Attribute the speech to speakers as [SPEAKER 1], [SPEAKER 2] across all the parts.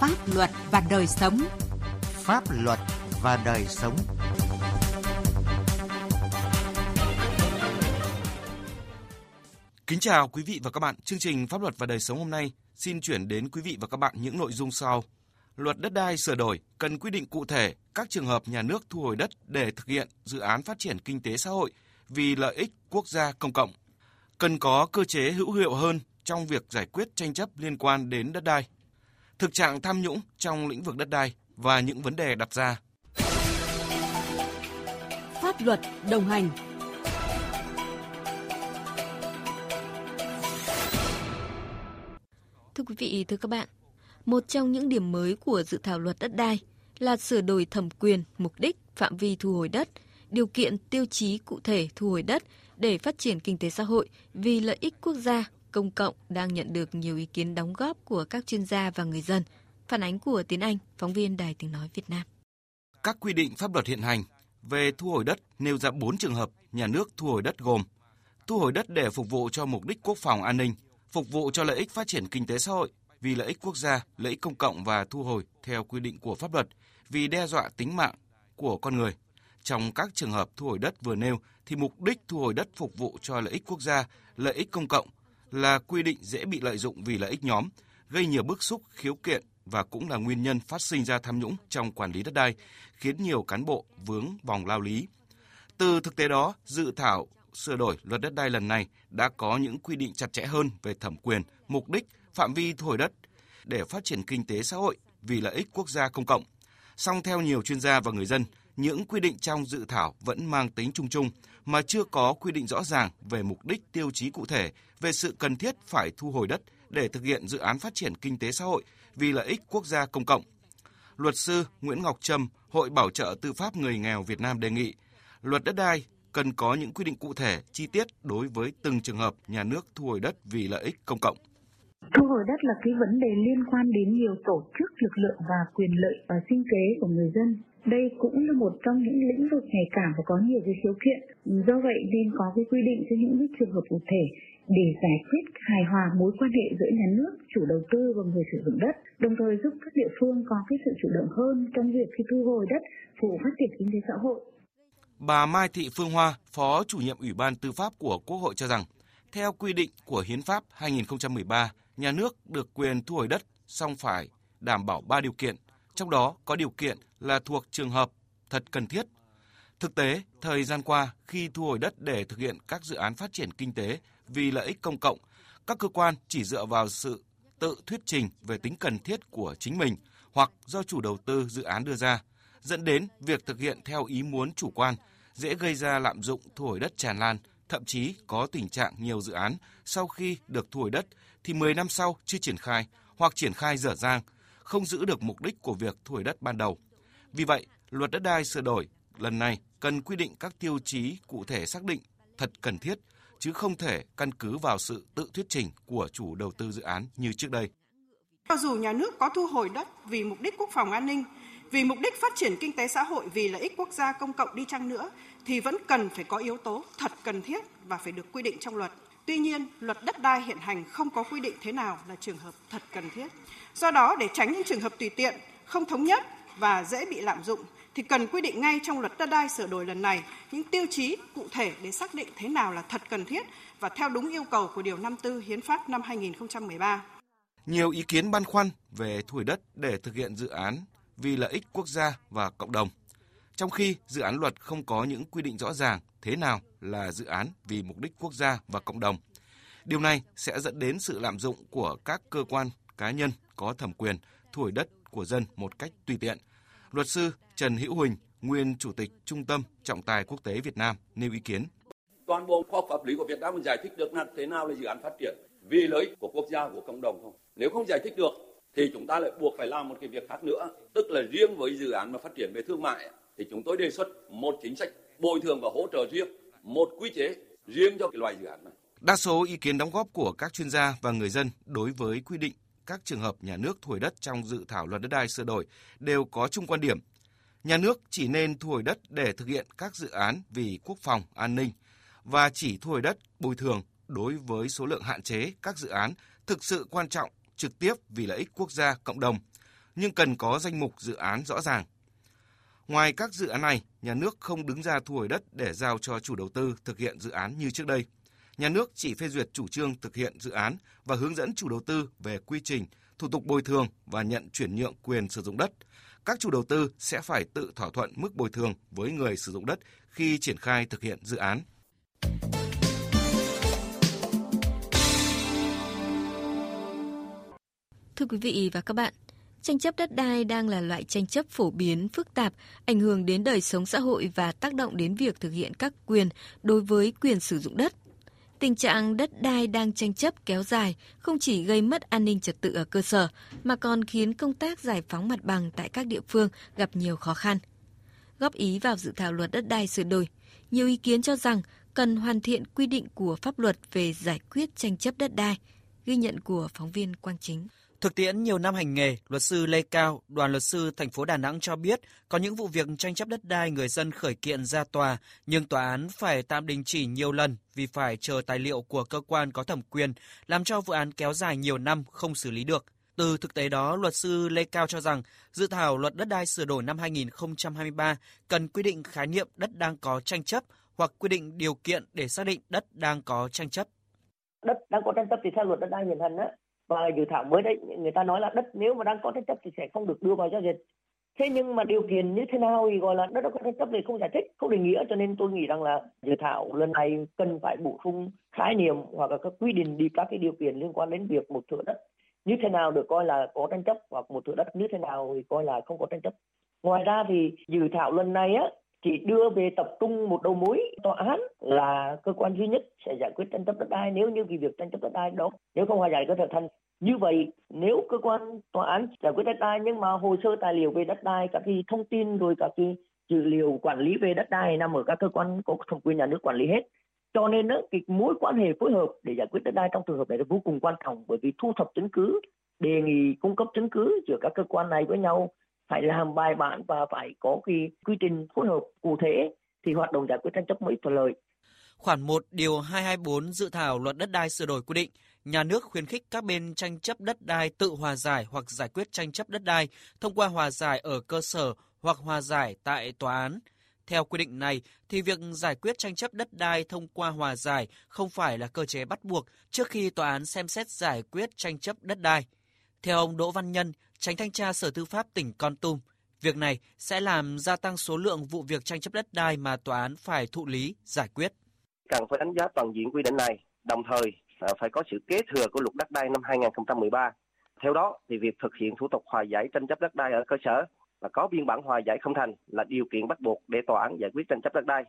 [SPEAKER 1] Pháp luật và đời sống.
[SPEAKER 2] Pháp luật và đời sống.
[SPEAKER 3] Kính chào quý vị và các bạn. Chương trình Pháp luật và đời sống hôm nay xin chuyển đến quý vị và các bạn những nội dung sau. Luật đất đai sửa đổi cần quy định cụ thể các trường hợp nhà nước thu hồi đất để thực hiện dự án phát triển kinh tế xã hội vì lợi ích quốc gia công cộng. Cần có cơ chế hữu hiệu hơn trong việc giải quyết tranh chấp liên quan đến đất đai. Thực trạng tham nhũng trong lĩnh vực đất đai và những vấn đề đặt ra.
[SPEAKER 1] Pháp luật đồng hành
[SPEAKER 4] Thưa quý vị, thưa các bạn, một trong những điểm mới của dự thảo luật đất đai là sửa đổi thẩm quyền, mục đích, phạm vi thu hồi đất, điều kiện tiêu chí cụ thể thu hồi đất để phát triển kinh tế xã hội vì lợi ích quốc gia, công cộng đang nhận được nhiều ý kiến đóng góp của các chuyên gia và người dân. Phản ánh của Tiến Anh, phóng viên Đài Tiếng Nói Việt Nam.
[SPEAKER 3] Các quy định pháp luật hiện hành về thu hồi đất nêu ra 4 trường hợp nhà nước thu hồi đất gồm thu hồi đất để phục vụ cho mục đích quốc phòng an ninh, phục vụ cho lợi ích phát triển kinh tế xã hội, vì lợi ích quốc gia, lợi ích công cộng và thu hồi theo quy định của pháp luật vì đe dọa tính mạng của con người. Trong các trường hợp thu hồi đất vừa nêu thì mục đích thu hồi đất phục vụ cho lợi ích quốc gia, lợi ích công cộng là quy định dễ bị lợi dụng vì lợi ích nhóm, gây nhiều bức xúc, khiếu kiện và cũng là nguyên nhân phát sinh ra tham nhũng trong quản lý đất đai, khiến nhiều cán bộ vướng vòng lao lý. Từ thực tế đó, dự thảo sửa đổi luật đất đai lần này đã có những quy định chặt chẽ hơn về thẩm quyền, mục đích, phạm vi thu hồi đất để phát triển kinh tế xã hội vì lợi ích quốc gia công cộng. Song theo nhiều chuyên gia và người dân, những quy định trong dự thảo vẫn mang tính chung chung mà chưa có quy định rõ ràng về mục đích tiêu chí cụ thể về sự cần thiết phải thu hồi đất để thực hiện dự án phát triển kinh tế xã hội vì lợi ích quốc gia công cộng. Luật sư Nguyễn Ngọc Trâm, Hội Bảo trợ Tư pháp Người nghèo Việt Nam đề nghị luật đất đai cần có những quy định cụ thể, chi tiết đối với từng trường hợp nhà nước thu hồi đất vì lợi ích công cộng.
[SPEAKER 5] Thu hồi đất là cái vấn đề liên quan đến nhiều tổ chức, lực lượng và quyền lợi và sinh kế của người dân. Đây cũng là một trong những lĩnh vực nhạy cảm và có nhiều cái khiếu kiện. Do vậy nên có cái quy định cho những cái trường hợp cụ thể để giải quyết hài hòa mối quan hệ giữa nhà nước, chủ đầu tư và người sử dụng đất, đồng thời giúp các địa phương có cái sự chủ động hơn trong việc khi thu hồi đất phụ phát triển kinh tế xã hội.
[SPEAKER 3] Bà Mai Thị Phương Hoa, Phó chủ nhiệm Ủy ban Tư pháp của Quốc hội cho rằng, theo quy định của Hiến pháp 2013, nhà nước được quyền thu hồi đất song phải đảm bảo 3 điều kiện, trong đó có điều kiện là thuộc trường hợp thật cần thiết. Thực tế, thời gian qua, khi thu hồi đất để thực hiện các dự án phát triển kinh tế vì lợi ích công cộng, các cơ quan chỉ dựa vào sự tự thuyết trình về tính cần thiết của chính mình hoặc do chủ đầu tư dự án đưa ra, dẫn đến việc thực hiện theo ý muốn chủ quan, dễ gây ra lạm dụng thu hồi đất tràn lan, thậm chí có tình trạng nhiều dự án sau khi được thu hồi đất thì 10 năm sau chưa triển khai hoặc triển khai dở dang, không giữ được mục đích của việc thu hồi đất ban đầu. Vì vậy, luật đất đai sửa đổi lần này cần quy định các tiêu chí cụ thể xác định thật cần thiết, chứ không thể căn cứ vào sự tự thuyết trình của chủ đầu tư dự án như trước đây.
[SPEAKER 6] Cho dù nhà nước có thu hồi đất vì mục đích quốc phòng an ninh, vì mục đích phát triển kinh tế xã hội vì lợi ích quốc gia công cộng đi chăng nữa thì vẫn cần phải có yếu tố thật cần thiết và phải được quy định trong luật. Tuy nhiên, luật đất đai hiện hành không có quy định thế nào là trường hợp thật cần thiết. Do đó, để tránh những trường hợp tùy tiện, không thống nhất và dễ bị lạm dụng, thì cần quy định ngay trong luật đất đai sửa đổi lần này những tiêu chí cụ thể để xác định thế nào là thật cần thiết và theo đúng yêu cầu của Điều 54 Hiến pháp năm 2013.
[SPEAKER 3] Nhiều ý kiến băn khoăn về thu hồi đất để thực hiện dự án vì lợi ích quốc gia và cộng đồng. Trong khi dự án luật không có những quy định rõ ràng thế nào là dự án vì mục đích quốc gia và cộng đồng. Điều này sẽ dẫn đến sự lạm dụng của các cơ quan cá nhân có thẩm quyền thổi đất của dân một cách tùy tiện. Luật sư Trần Hữu Huỳnh, nguyên chủ tịch Trung tâm Trọng tài Quốc tế Việt Nam nêu ý kiến.
[SPEAKER 7] Toàn bộ khoa học pháp lý của Việt Nam giải thích được là thế nào là dự án phát triển vì lợi ích của quốc gia của cộng đồng không? Nếu không giải thích được thì chúng ta lại buộc phải làm một cái việc khác nữa, tức là riêng với dự án mà phát triển về thương mại thì chúng tôi đề xuất một chính sách bồi thường và hỗ trợ riêng, một quy chế riêng cho cái loại dự án này.
[SPEAKER 3] Đa số ý kiến đóng góp của các chuyên gia và người dân đối với quy định các trường hợp nhà nước thu hồi đất trong dự thảo luật đất đai sửa đổi đều có chung quan điểm. Nhà nước chỉ nên thu hồi đất để thực hiện các dự án vì quốc phòng, an ninh và chỉ thu hồi đất bồi thường đối với số lượng hạn chế các dự án thực sự quan trọng trực tiếp vì lợi ích quốc gia cộng đồng nhưng cần có danh mục dự án rõ ràng. Ngoài các dự án này, nhà nước không đứng ra thu hồi đất để giao cho chủ đầu tư thực hiện dự án như trước đây. Nhà nước chỉ phê duyệt chủ trương thực hiện dự án và hướng dẫn chủ đầu tư về quy trình, thủ tục bồi thường và nhận chuyển nhượng quyền sử dụng đất. Các chủ đầu tư sẽ phải tự thỏa thuận mức bồi thường với người sử dụng đất khi triển khai thực hiện dự án.
[SPEAKER 4] Thưa quý vị và các bạn, tranh chấp đất đai đang là loại tranh chấp phổ biến, phức tạp, ảnh hưởng đến đời sống xã hội và tác động đến việc thực hiện các quyền đối với quyền sử dụng đất. Tình trạng đất đai đang tranh chấp kéo dài không chỉ gây mất an ninh trật tự ở cơ sở mà còn khiến công tác giải phóng mặt bằng tại các địa phương gặp nhiều khó khăn. Góp ý vào dự thảo luật đất đai sửa đổi, nhiều ý kiến cho rằng cần hoàn thiện quy định của pháp luật về giải quyết tranh chấp đất đai, ghi nhận của phóng viên Quang Chính.
[SPEAKER 8] Thực tiễn nhiều năm hành nghề, luật sư Lê Cao, đoàn luật sư thành phố Đà Nẵng cho biết có những vụ việc tranh chấp đất đai người dân khởi kiện ra tòa, nhưng tòa án phải tạm đình chỉ nhiều lần vì phải chờ tài liệu của cơ quan có thẩm quyền, làm cho vụ án kéo dài nhiều năm không xử lý được. Từ thực tế đó, luật sư Lê Cao cho rằng dự thảo luật đất đai sửa đổi năm 2023 cần quy định khái niệm đất đang có tranh chấp hoặc quy định điều kiện để xác định đất đang có tranh chấp.
[SPEAKER 9] Đất đang có tranh chấp thì theo luật đất đai hiện hành á, và dự thảo mới đấy người ta nói là đất nếu mà đang có tranh chấp thì sẽ không được đưa vào giao dịch. Thế nhưng mà điều kiện như thế nào thì gọi là đất có tranh chấp thì không giải thích, không định nghĩa, cho nên tôi nghĩ rằng là dự thảo lần này cần phải bổ sung khái niệm hoặc là các quy định đi các cái điều kiện liên quan đến việc một thửa đất như thế nào được coi là có tranh chấp hoặc một thửa đất như thế nào thì coi là không có tranh chấp. Ngoài ra thì dự thảo lần này á chỉ đưa về tập trung một đầu mối tòa án là cơ quan duy nhất sẽ giải quyết tranh chấp đất đai. Nếu như cái việc tranh chấp đất đai đó nếu không hòa giải có thể thành. Như vậy nếu cơ quan tòa án giải quyết đất đai nhưng mà hồ sơ tài liệu về đất đai các cái thông tin rồi các cái dữ liệu quản lý về đất đai nằm ở các cơ quan có thẩm quyền nhà nước quản lý hết. Cho nên đó, cái mối quan hệ phối hợp để giải quyết đất đai trong trường hợp này là vô cùng quan trọng bởi vì thu thập chứng cứ đề nghị cung cấp chứng cứ giữa các cơ quan này với nhau phải làm bài bản và phải có cái quy trình phối hợp cụ thể thì hoạt động giải quyết tranh chấp mới thuận lợi.
[SPEAKER 8] Khoản 1 điều 224 dự thảo luật đất đai sửa đổi quy định, nhà nước khuyến khích các bên tranh chấp đất đai tự hòa giải hoặc giải quyết tranh chấp đất đai thông qua hòa giải ở cơ sở hoặc hòa giải tại tòa án. Theo quy định này thì việc giải quyết tranh chấp đất đai thông qua hòa giải không phải là cơ chế bắt buộc trước khi tòa án xem xét giải quyết tranh chấp đất đai. Theo ông Đỗ Văn Nhân, tránh thanh tra Sở Tư pháp tỉnh Con Tum, việc này sẽ làm gia tăng số lượng vụ việc tranh chấp đất đai mà tòa án phải thụ lý, giải quyết.
[SPEAKER 10] Cần phải đánh giá toàn diện quy định này, đồng thời à, phải có sự kế thừa của luật đất đai năm 2013. Theo đó, thì việc thực hiện thủ tục hòa giải tranh chấp đất đai ở cơ sở và có biên bản hòa giải không thành là điều kiện bắt buộc để tòa án giải quyết tranh chấp đất đai.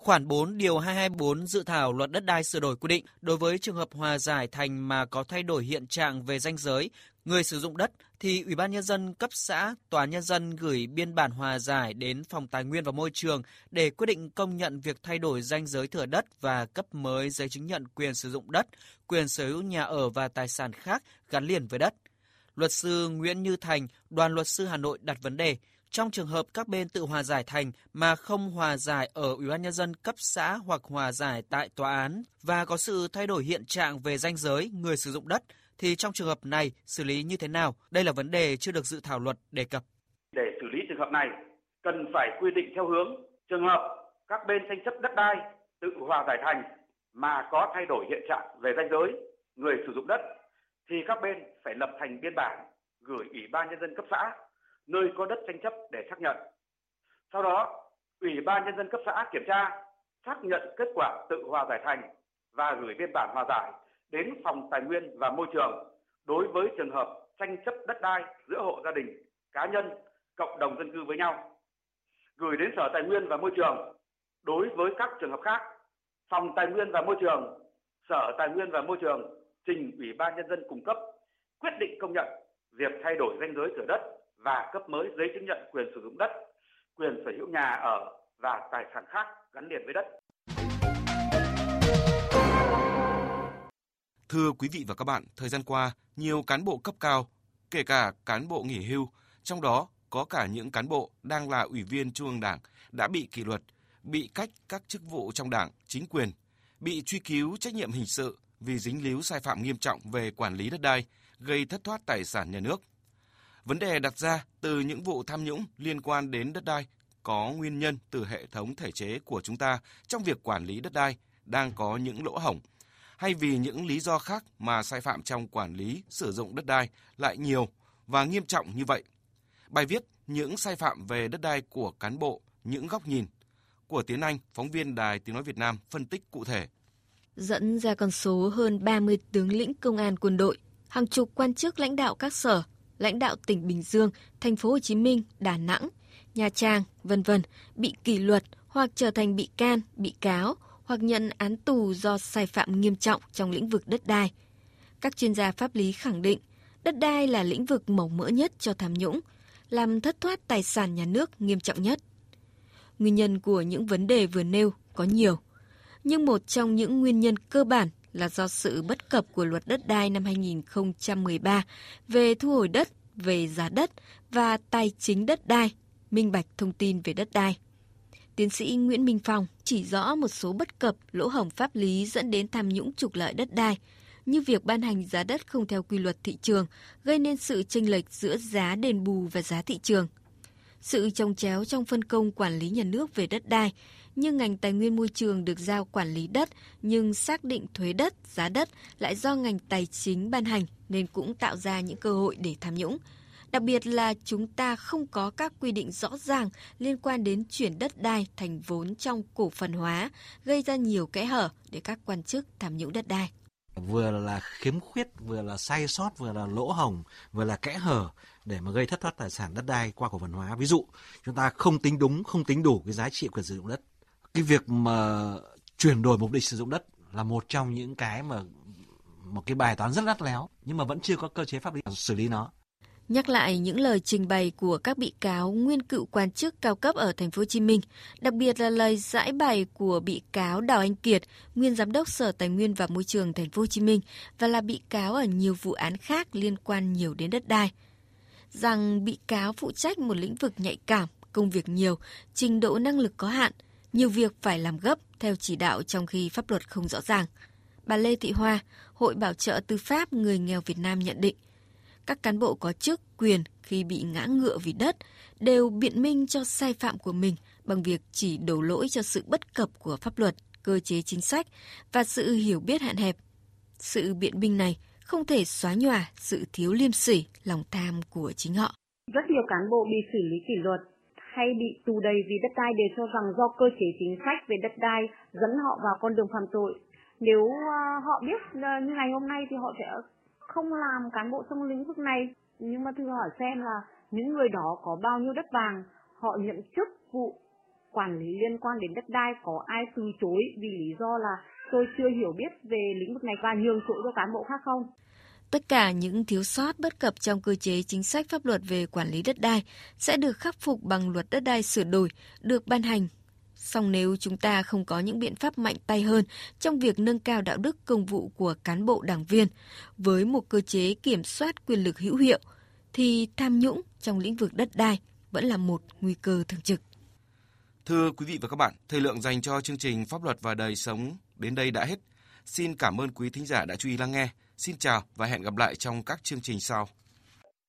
[SPEAKER 8] Khoản 4 điều 224 dự thảo luật đất đai sửa đổi quy định đối với trường hợp hòa giải thành mà có thay đổi hiện trạng về danh giới, người sử dụng đất thì Ủy ban nhân dân cấp xã, tòa nhân dân gửi biên bản hòa giải đến phòng tài nguyên và môi trường để quyết định công nhận việc thay đổi danh giới thửa đất và cấp mới giấy chứng nhận quyền sử dụng đất, quyền sở hữu nhà ở và tài sản khác gắn liền với đất. Luật sư Nguyễn Như Thành, đoàn luật sư Hà Nội đặt vấn đề trong trường hợp các bên tự hòa giải thành mà không hòa giải ở Ủy ban nhân dân cấp xã hoặc hòa giải tại tòa án và có sự thay đổi hiện trạng về danh giới người sử dụng đất thì trong trường hợp này xử lý như thế nào? Đây là vấn đề chưa được dự thảo luật đề cập.
[SPEAKER 11] Để xử lý trường hợp này, cần phải quy định theo hướng trường hợp các bên tranh chấp đất đai tự hòa giải thành mà có thay đổi hiện trạng về danh giới người sử dụng đất thì các bên phải lập thành biên bản gửi Ủy ban nhân dân cấp xã nơi có đất tranh chấp để xác nhận. Sau đó, Ủy ban nhân dân cấp xã kiểm tra, xác nhận kết quả tự hòa giải thành và gửi biên bản hòa giải đến phòng tài nguyên và môi trường đối với trường hợp tranh chấp đất đai giữa hộ gia đình, cá nhân, cộng đồng dân cư với nhau. Gửi đến Sở Tài nguyên và Môi trường đối với các trường hợp khác, Phòng Tài nguyên và Môi trường, Sở Tài nguyên và Môi trường trình Ủy ban nhân dân cung cấp quyết định công nhận việc thay đổi danh giới thửa đất và cấp mới giấy chứng nhận quyền sử dụng đất, quyền sở hữu nhà ở và tài sản khác gắn liền với đất.
[SPEAKER 3] Thưa quý vị và các bạn, thời gian qua, nhiều cán bộ cấp cao, kể cả cán bộ nghỉ hưu, trong đó có cả những cán bộ đang là ủy viên Trung ương Đảng đã bị kỷ luật, bị cách các chức vụ trong Đảng, chính quyền, bị truy cứu trách nhiệm hình sự vì dính líu sai phạm nghiêm trọng về quản lý đất đai, gây thất thoát tài sản nhà nước. Vấn đề đặt ra từ những vụ tham nhũng liên quan đến đất đai có nguyên nhân từ hệ thống thể chế của chúng ta trong việc quản lý đất đai đang có những lỗ hổng hay vì những lý do khác mà sai phạm trong quản lý sử dụng đất đai lại nhiều và nghiêm trọng như vậy. Bài viết những sai phạm về đất đai của cán bộ, những góc nhìn của Tiến Anh, phóng viên Đài Tiếng Nói Việt Nam phân tích cụ thể.
[SPEAKER 4] Dẫn ra con số hơn 30 tướng lĩnh công an quân đội, hàng chục quan chức lãnh đạo các sở, lãnh đạo tỉnh Bình Dương, thành phố Hồ Chí Minh, Đà Nẵng, Nha Trang, vân vân bị kỷ luật hoặc trở thành bị can, bị cáo hoặc nhận án tù do sai phạm nghiêm trọng trong lĩnh vực đất đai. Các chuyên gia pháp lý khẳng định, đất đai là lĩnh vực mỏng mỡ nhất cho tham nhũng, làm thất thoát tài sản nhà nước nghiêm trọng nhất. Nguyên nhân của những vấn đề vừa nêu có nhiều, nhưng một trong những nguyên nhân cơ bản là do sự bất cập của luật đất đai năm 2013 về thu hồi đất, về giá đất và tài chính đất đai, minh bạch thông tin về đất đai. Tiến sĩ Nguyễn Minh Phong chỉ rõ một số bất cập, lỗ hổng pháp lý dẫn đến tham nhũng trục lợi đất đai, như việc ban hành giá đất không theo quy luật thị trường, gây nên sự chênh lệch giữa giá đền bù và giá thị trường. Sự trồng chéo trong phân công quản lý nhà nước về đất đai, như ngành tài nguyên môi trường được giao quản lý đất nhưng xác định thuế đất, giá đất lại do ngành tài chính ban hành nên cũng tạo ra những cơ hội để tham nhũng. Đặc biệt là chúng ta không có các quy định rõ ràng liên quan đến chuyển đất đai thành vốn trong cổ phần hóa, gây ra nhiều kẽ hở để các quan chức tham nhũng đất đai
[SPEAKER 12] vừa là khiếm khuyết, vừa là sai sót, vừa là lỗ hồng, vừa là kẽ hở để mà gây thất thoát tài sản đất đai qua cổ phần hóa. Ví dụ, chúng ta không tính đúng, không tính đủ cái giá trị quyền sử dụng đất. Cái việc mà chuyển đổi mục đích sử dụng đất là một trong những cái mà một cái bài toán rất lắt léo nhưng mà vẫn chưa có cơ chế pháp lý xử lý nó
[SPEAKER 4] nhắc lại những lời trình bày của các bị cáo nguyên cựu quan chức cao cấp ở thành phố Hồ Chí Minh, đặc biệt là lời giải bày của bị cáo Đào Anh Kiệt, nguyên giám đốc Sở Tài nguyên và Môi trường thành phố Hồ Chí Minh và là bị cáo ở nhiều vụ án khác liên quan nhiều đến đất đai. Rằng bị cáo phụ trách một lĩnh vực nhạy cảm, công việc nhiều, trình độ năng lực có hạn, nhiều việc phải làm gấp theo chỉ đạo trong khi pháp luật không rõ ràng. Bà Lê Thị Hoa, Hội Bảo trợ Tư pháp Người nghèo Việt Nam nhận định – các cán bộ có chức, quyền khi bị ngã ngựa vì đất đều biện minh cho sai phạm của mình bằng việc chỉ đổ lỗi cho sự bất cập của pháp luật, cơ chế chính sách và sự hiểu biết hạn hẹp. Sự biện minh này không thể xóa nhòa sự thiếu liêm sỉ, lòng tham của chính họ.
[SPEAKER 5] Rất nhiều cán bộ bị xử lý kỷ luật hay bị tù đầy vì đất đai đều cho rằng do cơ chế chính sách về đất đai dẫn họ vào con đường phạm tội. Nếu à, họ biết à, như ngày hôm nay thì họ sẽ không làm cán bộ trong lĩnh vực này nhưng mà thử hỏi xem là những người đó có bao nhiêu đất vàng, họ nhận chức vụ quản lý liên quan đến đất đai có ai từ chối vì lý do là tôi chưa hiểu biết về lĩnh vực này và nhường chỗ cho cán bộ khác không
[SPEAKER 4] Tất cả những thiếu sót bất cập trong cơ chế chính sách pháp luật về quản lý đất đai sẽ được khắc phục bằng luật đất đai sửa đổi, được ban hành Song nếu chúng ta không có những biện pháp mạnh tay hơn trong việc nâng cao đạo đức công vụ của cán bộ đảng viên với một cơ chế kiểm soát quyền lực hữu hiệu, thì tham nhũng trong lĩnh vực đất đai vẫn là một nguy cơ thường trực.
[SPEAKER 3] Thưa quý vị và các bạn, thời lượng dành cho chương trình Pháp luật và đời sống đến đây đã hết. Xin cảm ơn quý thính giả đã chú ý lắng nghe. Xin chào và hẹn gặp lại trong các chương trình sau.